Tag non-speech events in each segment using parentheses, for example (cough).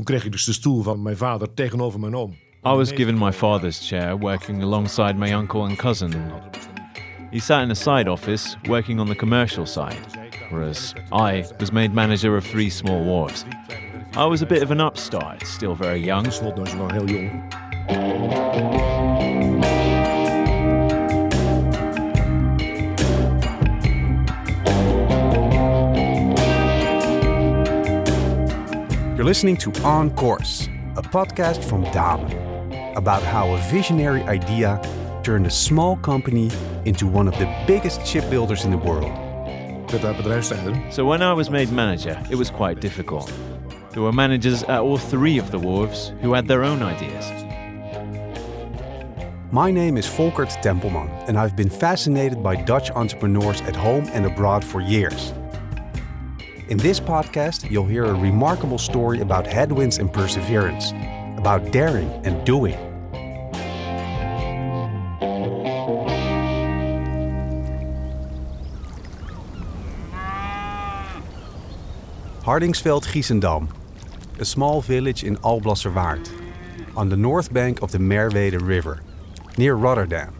Toen kreeg ik dus de stoel van mijn vader tegenover mijn oom. I was given my father's chair, working alongside my uncle and cousin. He sat in a side office, working on the commercial side, whereas I was made manager of three small wharves. I was a bit of an upstart, still very young. You're listening to On Course, a podcast from Damen about how a visionary idea turned a small company into one of the biggest shipbuilders in the world. Ik werd daar bedrijfsleider. So when I was made manager, it was quite difficult. There were managers at all three of the wharves who had their own ideas. My name is Volkert Tempelman, and I've been fascinated by Dutch entrepreneurs at home and abroad for years. In this podcast, you'll hear a remarkable story about headwinds and perseverance, about daring and doing. Hardinxveld-Giessendam, a small village in Alblasserwaard, on the north bank of the Merwede River, near Rotterdam.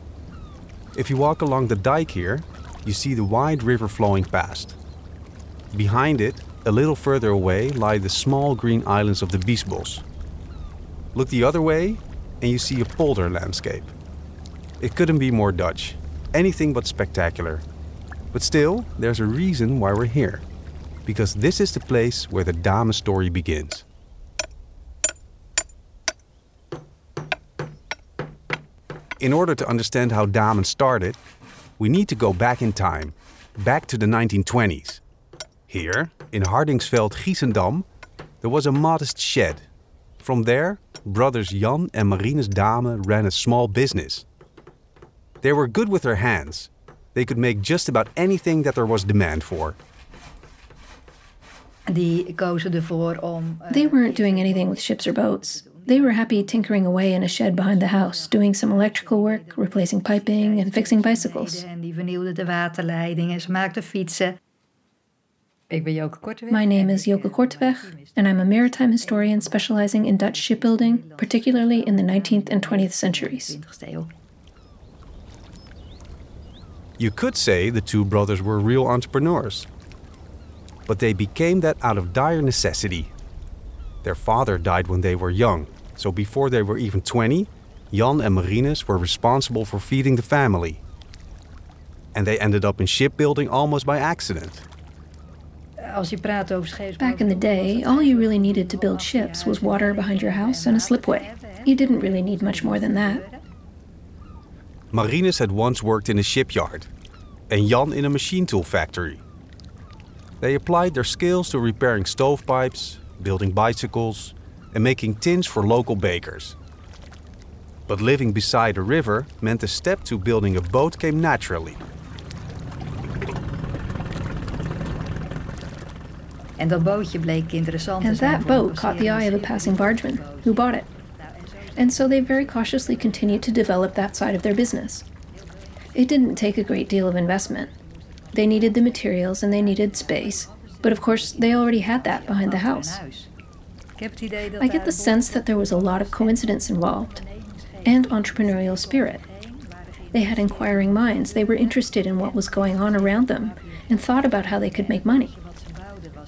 If you walk along the dike here, you see the wide river flowing past. Behind it, a little further away, lie the small green islands of the Biesbos. Look the other way, and you see a polder landscape. It couldn't be more Dutch, anything but spectacular. But still, there's a reason why we're here. Because this is the place where the Damen story begins. In order to understand how Damen started, we need to go back in time, back to the 1920s. Here, in Hardinxveld-Giessendam, there was a modest shed. From there, brothers Jan and Marinus Damen ran a small business. They were good with their hands. They could make just about anything that there was demand for. Die kozen ervoor om. eh, They weren't doing anything with ships or boats. They were happy tinkering away in a shed behind the house, doing some electrical work, replacing piping, and fixing bicycles. My name is ik, Joke eh, Korteweg, and I'm a maritime historian specializing in Dutch shipbuilding, particularly in the 19th and 20th centuries. You could say the two brothers were real entrepreneurs. But they became that out of dire necessity. Their father died when they were young, so before they were even 20, Jan and Marinus were responsible for feeding the family. And they ended up in shipbuilding almost by accident. Als je praat over scheepsbouw. Back in the day, all you really needed to build ships was water behind your house and a slipway. You didn't really need much more than that. Marinus had once worked in a shipyard, and Jan in a machine tool factory. They applied their skills to repairing stovepipes, building bicycles, and making tins for local bakers. But living beside a river meant the step to building a boat came naturally. En dat bootje bleek interessant te And that boat caught the eye of a passing bargeman, who bought it. And so they very cautiously continued to develop that side of their business. It didn't take a great deal of investment. They needed the materials and they needed space, but of course, they already had that behind the house. Ik heb het idee dat I get the sense that there was a lot of coincidence involved and entrepreneurial spirit. They had inquiring minds, they were interested in what was going on around them, and thought about how they could make money.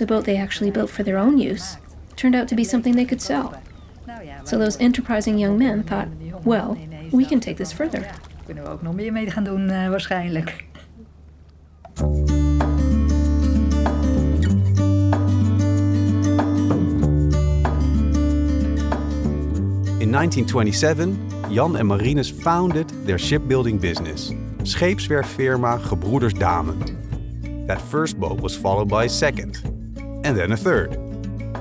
The boat they actually built for their own use turned out to be something they could sell. So those enterprising young men thought, well, we can take this further. kunnen we ook nog meer mee gaan doen eh, waarschijnlijk. In 1927, Jan en Marinus founded their shipbuilding business, scheepswerffirma Gebroeders Damen. That first boat was followed by a second, and then a third.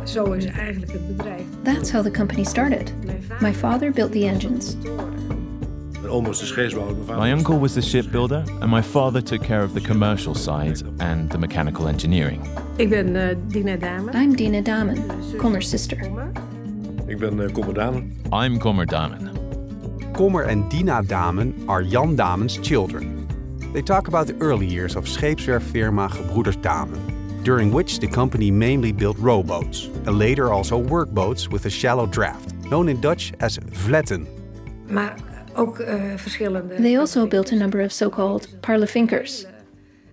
Zo is eigenlijk het bedrijf. That's how the company started. My father built the engines. Mijn oom was de scheepsbouwer. Mijn vader My uncle was the shipbuilder, and my father took care of the commercial side and the mechanical engineering. Ik ben eh, Dina Damen. I'm Dina Damen, Kommer's sister. Ik ben uh, commandant. I'm Kommer Damen. Kommer and Dina Damen are Jan Damen's children. They talk about the early years of scheepswerffirma Gebroeders Damen. During which the company mainly built rowboats and later also workboats with a shallow draft, known in Dutch as vletten. Maar ook eh, verschillende... They also built a number of so called parlevinkers.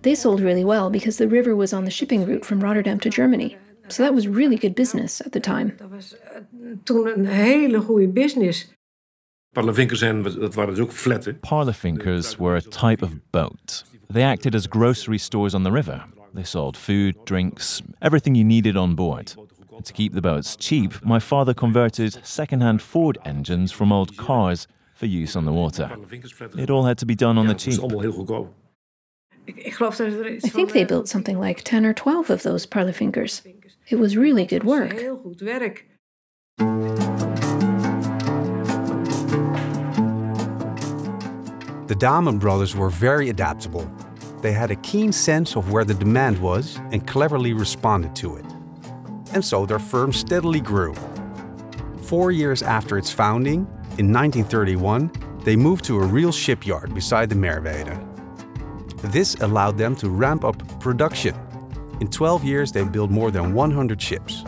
They sold really well because the river was on the shipping route from Rotterdam to Germany. So that was really good business at the time. Dat was eh, toen een hele goede business. Parlevinkers zijn, dat waren dus ook vletten. Parlevinkers were a type of boat. They acted as grocery stores on the river. They sold food, drinks, everything you needed on board. And to keep the boats cheap, my father converted second-hand Ford engines from old cars for use on the water. It all had to be done on the cheap. allemaal heel goedkoop. Ik, ik geloof dat iets I think they built something like 10 or 12 of those parlevinkers. It was really good work. Heel goed werk. The Damen brothers were very adaptable. They had a keen sense of where the demand was and cleverly responded to it. And so their firm steadily grew. Four years after its founding, in 1931, they moved to a real shipyard beside the Merwede. This allowed them to ramp up production. In 12 years, they built more than 100 ships.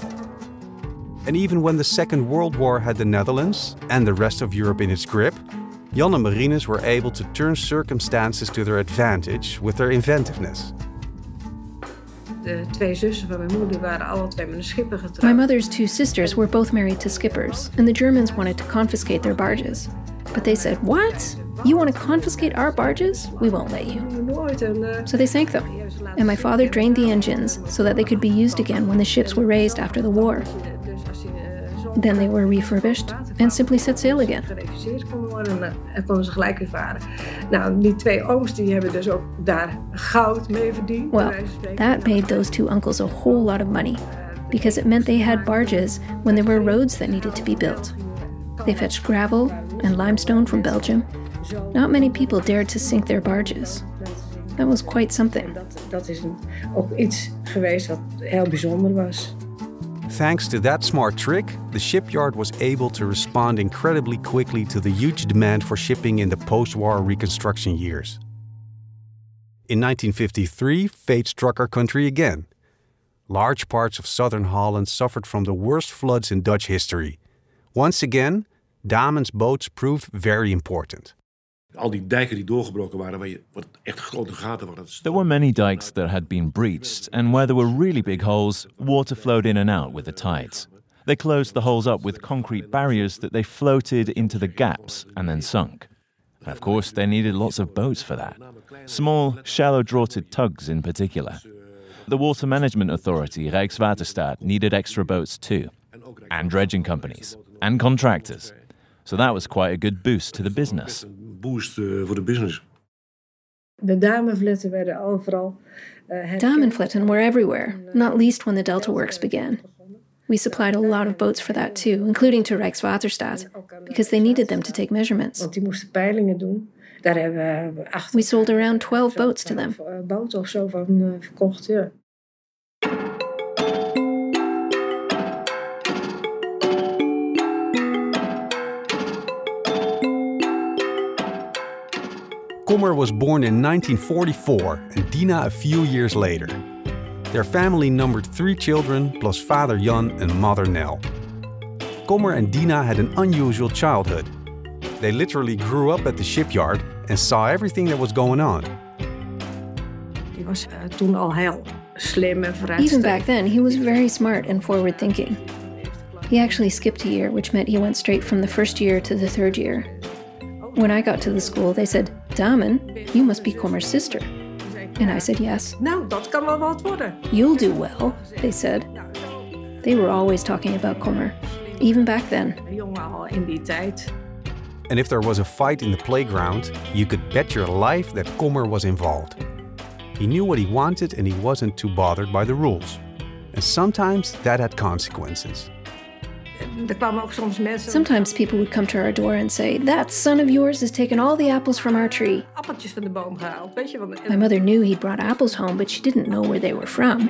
And even when the Second World War had the Netherlands and the rest of Europe in its grip, Jan and Marinus were able to turn circumstances to their advantage with their inventiveness. De twee zussen van mijn moeder waren alle twee met een schipper My mother's two sisters were both married to skippers, and the Germans wanted to confiscate their barges. But they said, What? You want to confiscate our barges? We won't let you. Nooit een... So they sank them. And my father drained the engines so that they could be used again when the ships were raised after the war. Then they were refurbished and simply set sail again. gereviseerd kon worden en eh, dan konden ze gelijk weer varen. Nou, die twee ooms die hebben dus ook daar goud mee verdiend. Well, wijze van spreken. that made those two uncles a whole lot of money because it meant they had barges when there were roads that needed to be built. They fetched gravel and limestone from Belgium. Not many people dared to sink their barges. That was quite something. Dat, dat is ook iets geweest wat heel bijzonder was. Thanks to that smart trick, the shipyard was able to respond incredibly quickly to the huge demand for shipping in the post war reconstruction years. In 1953, fate struck our country again. Large parts of southern Holland suffered from the worst floods in Dutch history. Once again, Damen's boats proved very important. Al die dijken die doorgebroken waren, waar je wat echt grote gaten waren. There were many dikes that had been breached, and where there were really big holes, water flowed in and out with the tides. They closed the holes up with concrete barriers that they floated into the gaps and then sunk. And of course, they needed lots of boats for that. Small, shallow draughted tugs in particular. The Water Management Authority, Rijkswaterstaat, needed extra boats too, and dredging companies, and contractors. So that was quite a good boost to the business. Een boost eh, voor de business. De Damenvletten werden overal eh herkend. Damenvletten were everywhere, not least when the Delta Works began. We supplied a lot of boats for that too, including to Rijkswaterstaat, because they needed them to take measurements. Want die moesten peilingen doen. Daar we We sold around 12 boats to them. Kommer was born in 1944 and Dina a few years later. Their family numbered three children plus father Jan and mother Nell. Kommer and Dina had an unusual childhood. They literally grew up at the shipyard and saw everything that was going on. Die was uh, toen al heel slim en Even back then, he was very smart and forward thinking. He actually skipped a year, which meant he went straight from the first year to the third year. When I got to the school, they said, Damen, you must be Kommer's sister. And I said, Yes. Nou, dat kan wel wat worden. You'll do well, they said. They were always talking about Kommer, even back then. Een jongen al in die tijd. And if there was a fight in the playground, you could bet your life that Kommer was involved. He knew what he wanted and he wasn't too bothered by the rules. And sometimes that had consequences. Er kwamen ook soms mensen. Sometimes people would come to our door and say, That son of yours has taken all the apples from our tree. appeltjes van de boom gehaald. Weet je wat? My mother knew he'd brought apples home, but she didn't know where they were from.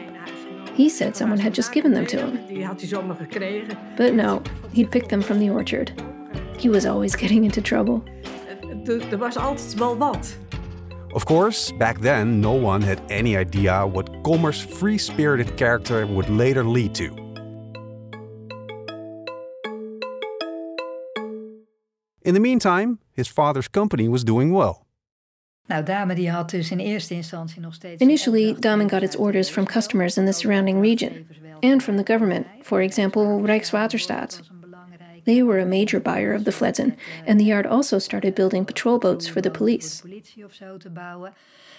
He said someone had just given them to him. Die had hij zomaar gekregen. But no, he'd picked them from the orchard. He was always (laughs) getting into trouble. Er, er was altijd wel wat. Of course, back then, no one had any idea what Kommer's free spirited character would later lead to. In the meantime, his father's company was doing well. Nou, Damen die had dus in eerste instantie nog steeds... Initially, Damen got its orders from customers in the surrounding region and from the government, for example, Rijkswaterstaat. They were a major buyer of the vletten, and the yard also started building patrol boats for the police. politie of zo te bouwen.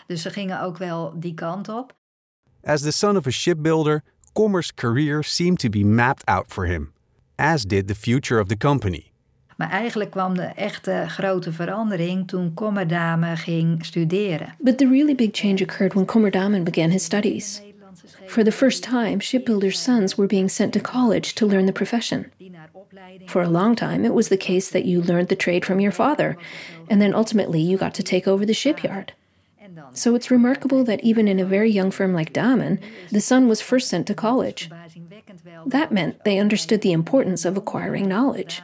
Dus ze gingen ook wel die kant op. As the son of a shipbuilder, Kommer's career seemed to be mapped out for him, as did the future of the company. Maar eigenlijk kwam de echte grote verandering toen Kommer Damen ging studeren. But the really big change occurred when Kommer Damen began his studies. For the first time, shipbuilders' sons were being sent to college to learn the profession. For a long time, it was the case that you learned the trade from your father, and then ultimately you got to take over the shipyard. So it's remarkable that even in a very young firm like Damen, the son was first sent to college. That meant they understood the importance of acquiring knowledge,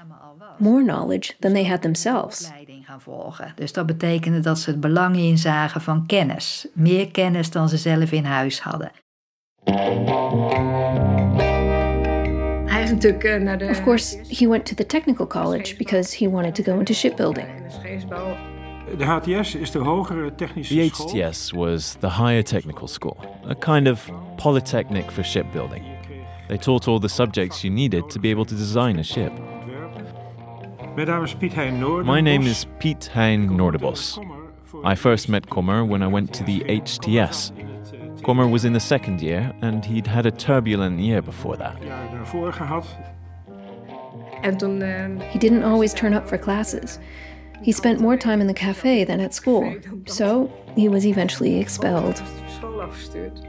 more knowledge than they had themselves. gaan volgen. Dus dat betekende dat ze het belang inzagen van kennis. Meer kennis dan ze zelf in huis hadden. Hij is natuurlijk eh, naar de... Of course, he went to the technical college because he wanted to go into shipbuilding. de HTS is de hogere technische The. HTS was the higher technical school, a kind of polytechnic for shipbuilding. They taught all the subjects you needed to be able to design a ship. My name is Piet Hein Noordenbos. I first met Kommer when I went to the HTS. Kommer was in the second year, and he'd had a turbulent year before that. jaar daarvoor gehad. En toen... eh, He didn't always turn up for classes. He spent more time in the cafe than at school, so he was eventually expelled. was de school afgestuurd.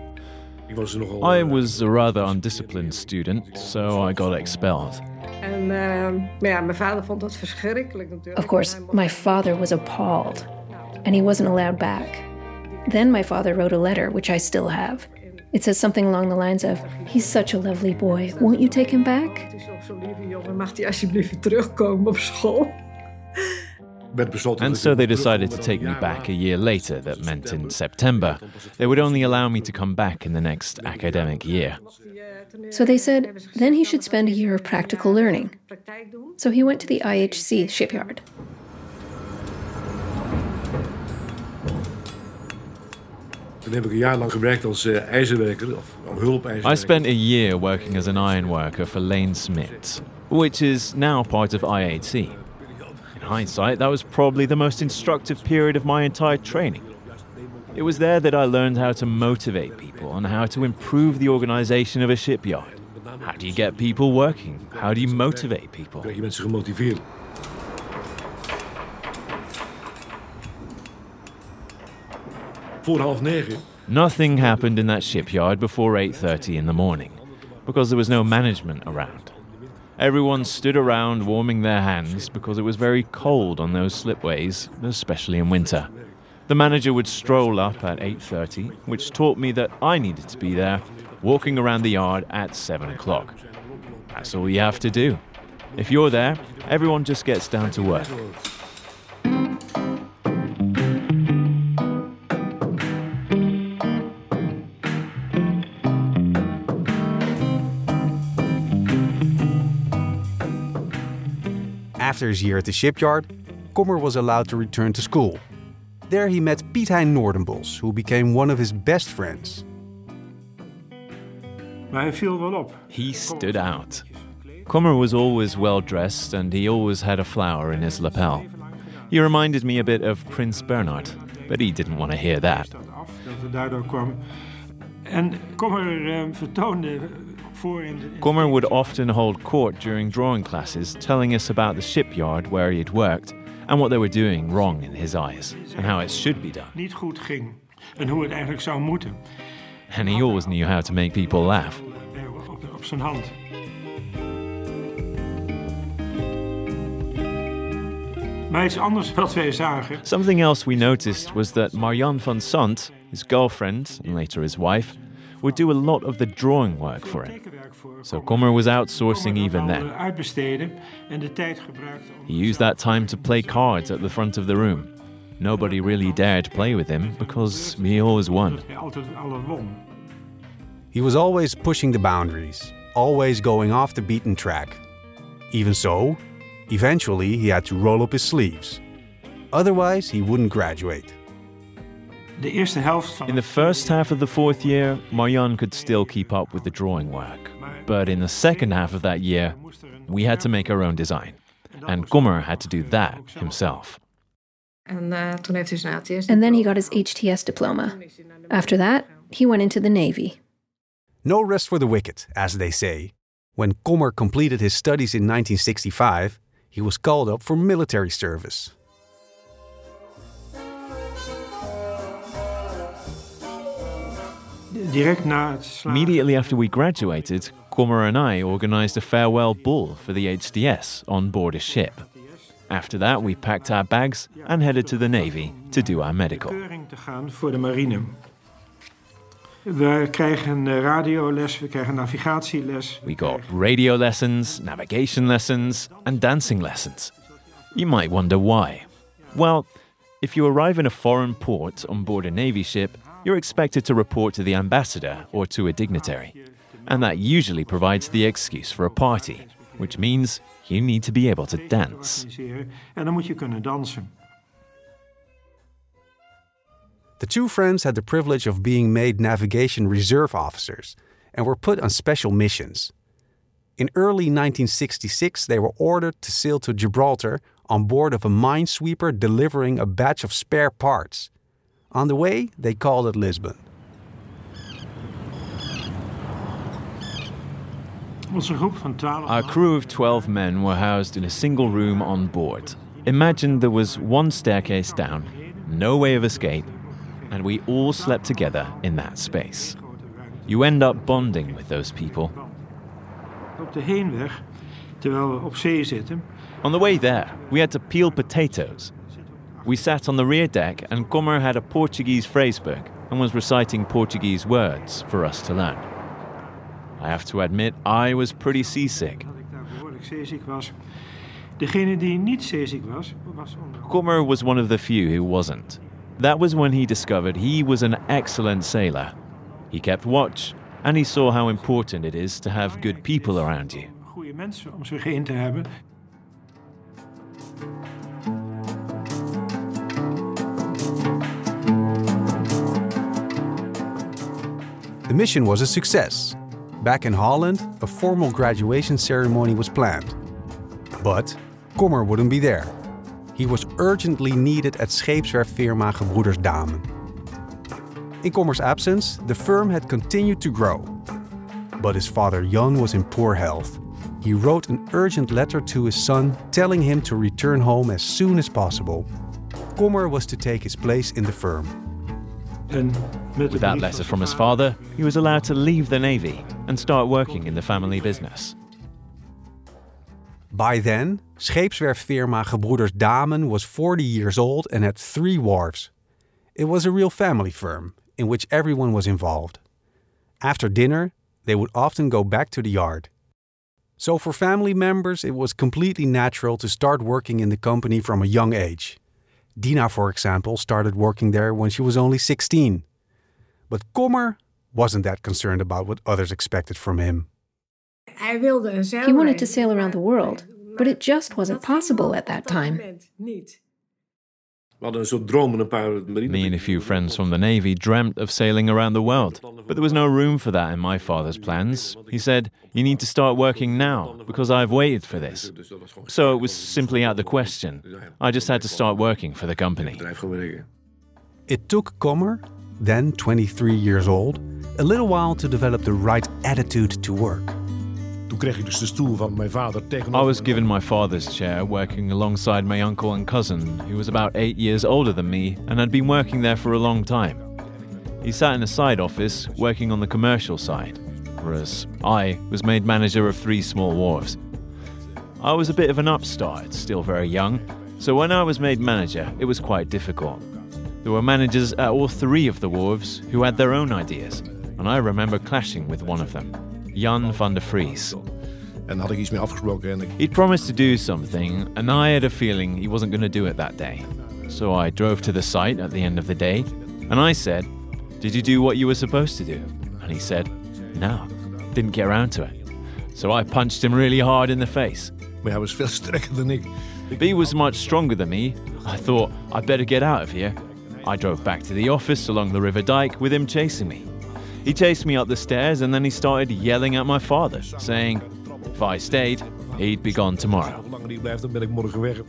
Ik was nogal... I was a rather undisciplined student, so I got expelled. En eh, ja, mijn vader vond dat verschrikkelijk natuurlijk. Of course, my father was appalled, and he wasn't allowed back. Then my father wrote a letter, which I still have. It says something along the lines of He's such a lovely boy. Won't you take him back? Het is ook zo'n lieve jongen, mag hij alsjeblieft terugkomen op school? And so they decided to take me back a year later. That meant in September. They would only allow me to come back in the next academic year. So they said then he should spend a year of practical learning. So he went to the IHC shipyard. Toen heb ik een jaar lang gewerkt als eh, ijzerwerker, of hulpijzerwerker. I spent a year working as an iron worker for Lane Smith, which is now part of IHC. In hindsight, that was probably the most instructive period of my entire training. It was there that I learned how to motivate people and how to improve the organization of a shipyard. How do you get people working? How do you motivate people? krijg je mensen gemotiveerd. Voor half negen Nothing happened in that shipyard before 8:30 in the morning because there was no management around. Everyone stood around warming their hands because it was very cold on those slipways, especially in winter. The manager would stroll up at 8:30, which taught me that I needed to be there, walking around the yard at 7 o'clock. That's all you have to do. If you're there, everyone just gets down to work. After his year at the shipyard, Kommer was allowed to return to school. There he met Piet Hein Noordenbos, who became one of his best friends. Maar hij viel wel op. He stood out. Kommer was always well dressed and he always had a flower in his lapel. He reminded me a bit of Prince Bernhard, but he didn't want to hear that. Dat af, dat het daardoor kwam. En Kommer eh, vertoonde voor in de... Kommer would often hold court during drawing classes, telling us about the shipyard where he had worked and what they were doing wrong in his eyes and how it should be done. niet goed ging. En hoe het eigenlijk zou moeten. And he always knew how to make people laugh. Op, op zijn hand. Maar iets anders wat wij zagen. Something else we noticed was that Marianne van Sant, his girlfriend and later his wife, would do a lot of the drawing work for him. So Kommer was outsourcing even then. He used that time to play cards at the front of the room. Nobody really dared play with him because he always won. He was always pushing the boundaries, always going off the beaten track. Even so, eventually he had to roll up his sleeves. Otherwise, he wouldn't graduate. In the first half of the fourth year, Marjan could still keep up with the drawing work. But in the second half of that year, we had to make our own design. And Kommer had to do that himself. En eh, toen heeft hij zijn HTS. And then he got his HTS diploma. After that, he went into the Navy. No rest for the wicked, as they say. When Kommer completed his studies in 1965, he was called up for military service. Immediately after we graduated, Kommer and I organized a farewell ball for the HTS on board a ship. After that, we packed our bags and headed to the Navy to do our medical. keuring te gaan voor marine. We krijgen radioles, we krijgen navigatieles. We got radio lessons, navigation lessons, and dancing lessons. You might wonder why. Well, if you arrive in a foreign port on board a Navy ship, you're expected to report to the ambassador or to a dignitary. And that usually provides the excuse for a party, which means you need to be able to dance. organiseren. En dan moet je kunnen dansen. The two friends had the privilege of being made navigation reserve officers and were put on special missions. In early 1966, they were ordered to sail to Gibraltar on board of a minesweeper delivering a batch of spare parts. On the way, they called at Lisbon. Onze groep van 12 Our crew of 12 men were housed in a single room on board. Imagine there was one staircase down, no way of escape, and we all slept together in that space. You end up bonding with those people. op de heenweg, terwijl we op zee zitten, On the way there, we had to peel potatoes. We sat on the rear deck, and Kommer had a Portuguese phrasebook and was reciting Portuguese words for us to learn. I have to admit, I was pretty seasick. dat ik daar behoorlijk zeeziek was. Die niet zeeziek was, was was one of the few who wasn't. That was when he discovered he was an excellent sailor. He kept watch, and he saw how important it is to have good people around you. The mission was a success. Back in Holland, a formal graduation ceremony was planned. But Kommer wouldn't be there. He was urgently needed at scheepswerffirma Gebroeders Damen. In Kommer's absence, the firm had continued to grow. But his father Jan was in poor health. He wrote an urgent letter to his son telling him to return home as soon as possible. Kommer was to take his place in the firm. En met With that letter from his father, he was allowed to leave the Navy and start working in the family business. By then, scheepswerffirma Gebroeders Damen was 40 years old and had three wharves. It was a real family firm in which everyone was involved. After dinner, they would often go back to the yard. So, for family members, it was completely natural to start working in the company from a young age. Dina, for example, started working there when she was only 16. But Kommer wasn't that concerned about what others expected from him. Hij wilde een He wanted to sail around the world, but it just wasn't possible at that time. Me and a few friends from the Navy dreamt of sailing around the world, but there was no room for that in my father's plans. He said, You need to start working now, because I've waited for this. Dus dat was gewoon So it was simply out of the question. I just had to start working for the company. bedrijf gaan werken. It took Kommer, then 23 years old, a little while to develop the right attitude to work. Kreeg ik dus de stoel van mijn vader tegenover. I was given my father's chair working alongside my uncle and cousin, who was about eight years older than me and had been working there for a long time. He sat in a side office working on the commercial side, whereas I was made manager of three small wharves. I was a bit of an upstart, still very young, so when I was made manager, it was quite difficult. There were managers at all three of the wharves who had their own ideas, and I remember clashing with one of them, Jan van der Vries. En had ik iets mee afgesproken. En ik, He'd promised to do something, and I had a feeling he wasn't going to do it that day. So I drove to the site at the end of the day and I said, Did you do what you were supposed to do? And he said, No, didn't get around to it. So I punched him really hard in the face. Maar hij was veel (laughs) sterker dan ik. B was much stronger than me. I thought I'd better get out of here. I drove back to the office along the river dike with him chasing me. He chased me up the stairs and then he started yelling at my father, saying, If I stayed, he'd be gone tomorrow. Hoe langer die blijft, dan ben ik morgen weg.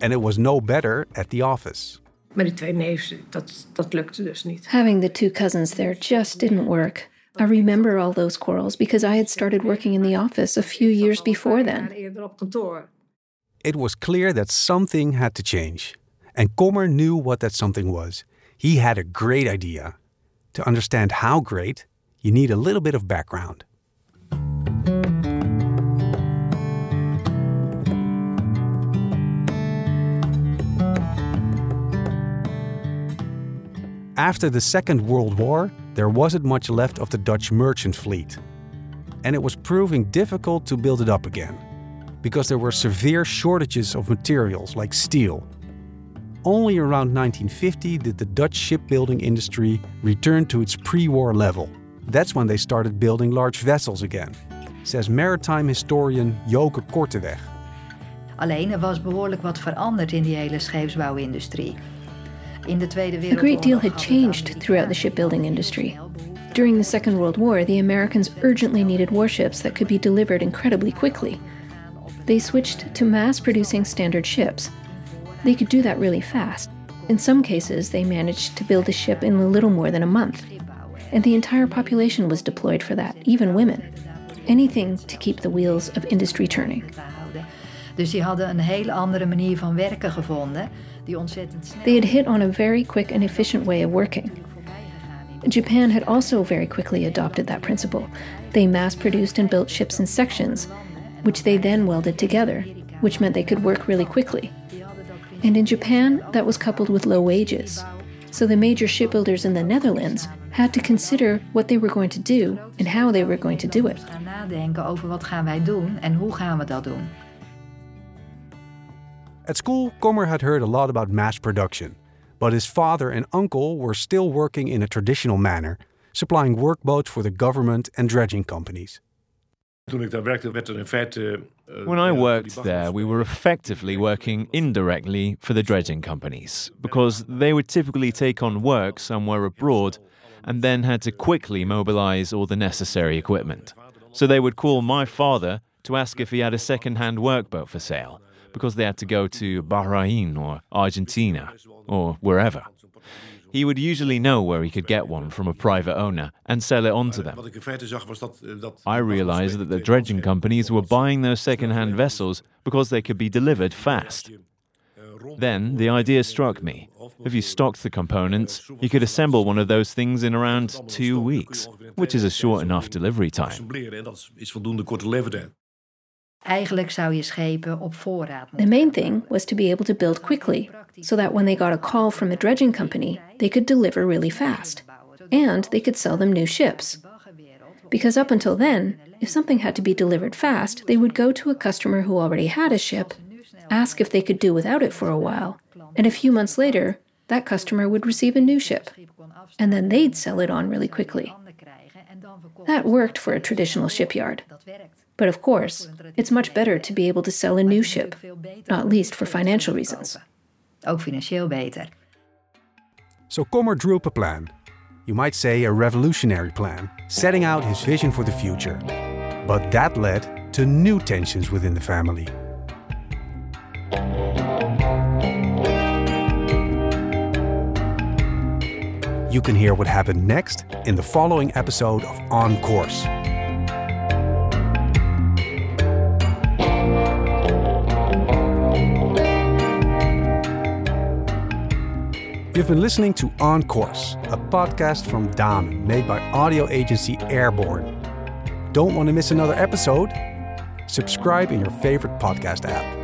And it was no better at the office. Maar die twee neefs, dat, dat lukte dus niet. Having the two cousins there just didn't work. I remember all those quarrels because I had started working in the office a few years before then. Eerder op kantoor. It was clear that something had to change. And Kommer knew what that something was. He had a great idea. To understand how great, you need a little bit of background. After the Second World War, there wasn't much left of the Dutch merchant fleet. And it was proving difficult to build it up again, because there were severe shortages of materials like steel. Only around 1950 did the Dutch shipbuilding industry return to its pre war level. That's when they started building large vessels again, says maritime historian Joke Korteweg. Alleen er was behoorlijk wat veranderd in die hele scheepsbouwindustrie. In de Tweede A great deal had changed throughout the shipbuilding industry. During the Second World War, the Americans urgently needed warships that could be delivered incredibly quickly. They switched to mass producing standard ships. They could do that really fast. In some cases, they managed to build a ship in a little more than a month. And the entire population was deployed for that, even women. Anything to keep the wheels of industry turning. Dus die hadden een hele andere manier van werken gevonden, die ontzettend snel They had hit on a very quick and efficient way of working. Japan had also very quickly adopted that principle. They mass produced and built ships in sections, which they then welded together, which meant they could work really quickly. And in Japan, that was coupled with low wages. So the major shipbuilders in the Netherlands had to consider what they were going to do and how they were going to do it. gaan nadenken over wat gaan wij doen en hoe gaan we dat doen. At school, Kommer had heard a lot about mass production, but his father and uncle were still working in a traditional manner, supplying workboats for the government and dredging companies. When I worked there, we were effectively working indirectly for the dredging companies because they would typically take on work somewhere abroad and then had to quickly mobilize all the necessary equipment. So they would call my father to ask if he had a second hand workboat for sale because they had to go to Bahrain or Argentina or wherever. He would usually know where he could get one from a private owner and sell it on to them. Wat ik in was dat... eh, I realized that the dredging companies were buying those second-hand vessels because they could be delivered fast. Then the idea struck me. If you stocked the components, you could assemble one of those things in around two weeks, which is a short enough delivery time. Eigenlijk zou je schepen op voorraad The main thing was to be able to build quickly, so that when they got a call from a dredging company, they could deliver really fast. And they could sell them new ships. Because up until then, if something had to be delivered fast, they would go to a customer who already had a ship, ask if they could do without it for a while, and a few months later, that customer would receive a new ship, and then they'd sell it on really quickly. That worked for a traditional shipyard. But of course, it's much better to be able to sell a new ship, not least for financial reasons. Ook financieel beter. So Kommer drew up a plan. You might say a revolutionary plan, setting out his vision for the future. But that led to new tensions within the family. You can hear what happened next in the following episode of On Course. You've been listening to On Course, a podcast from Damen made by audio agency Airborne. Don't want to miss another episode? Subscribe in your favorite podcast app.